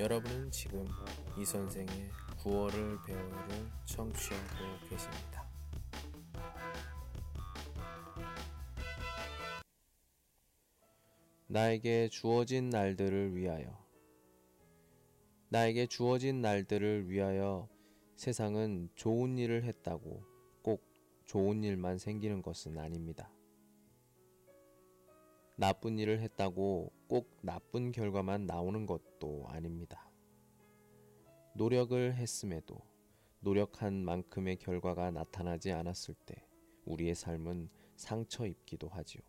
여러분은 지금 이 선생의 구월을 배우를 청취하고 계십니다. 나에게 주어진 날들을 위하여 나에게 주어진 날들을 위하여 세상은 좋은 일을 했다고 꼭 좋은 일만 생기는 것은 아닙니다. 나쁜 일을 했다고 꼭 나쁜 결과만 나오는 것도 아닙니다. 노력을 했음에도 노력한 만큼의 결과가 나타나지 않았을 때 우리의 삶은 상처 입기도 하지요.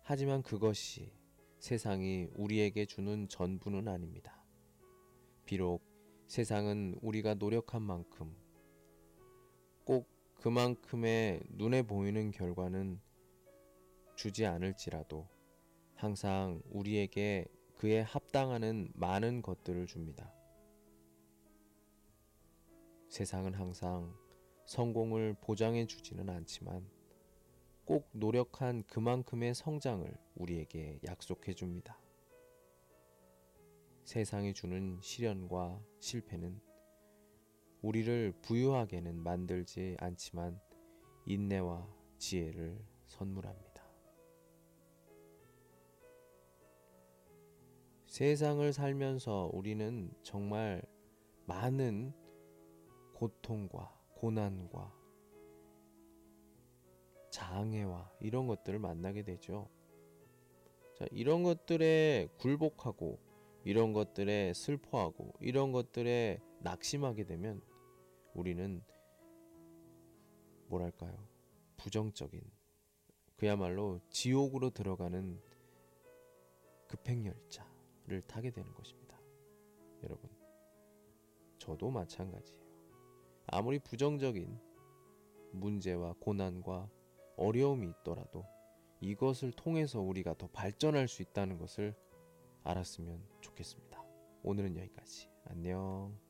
하지만 그것이 세상이 우리에게 주는 전부는 아닙니다. 비록 세상은 우리가 노력한 만큼 꼭 그만큼의 눈에 보이는 결과는 주지 않을지라도 항상 우리에게 그에 합당하는 많은 것들을 줍니다. 세상은 항상 성공을 보장해 주지는 않지만 꼭 노력한 그만큼의 성장을 우리에게 약속해 줍니다. 세상이 주는 시련과 실패는 우리를 부유하게는 만들지 않지만 인내와 지혜를 선물합니다. 세상을 살면서 우리는 정말 많은 고통과 고난과 장애와 이런 것들을 만나게 되죠. 자, 이런 것들에 굴복하고 이런 것들에 슬퍼하고 이런 것들에 낙심하게 되면 우리는 뭐랄까요? 부정적인 그야말로 지옥으로 들어가는 급행열차 를 타게 되는 것입니다. 여러분, 저도 마찬가지예요. 아무리 부정적인 문제와 고난과 어려움이 있더라도 이것을 통해서 우리가 더 발전할 수 있다는 것을 알았으면 좋겠습니다. 오늘은 여기까지. 안녕.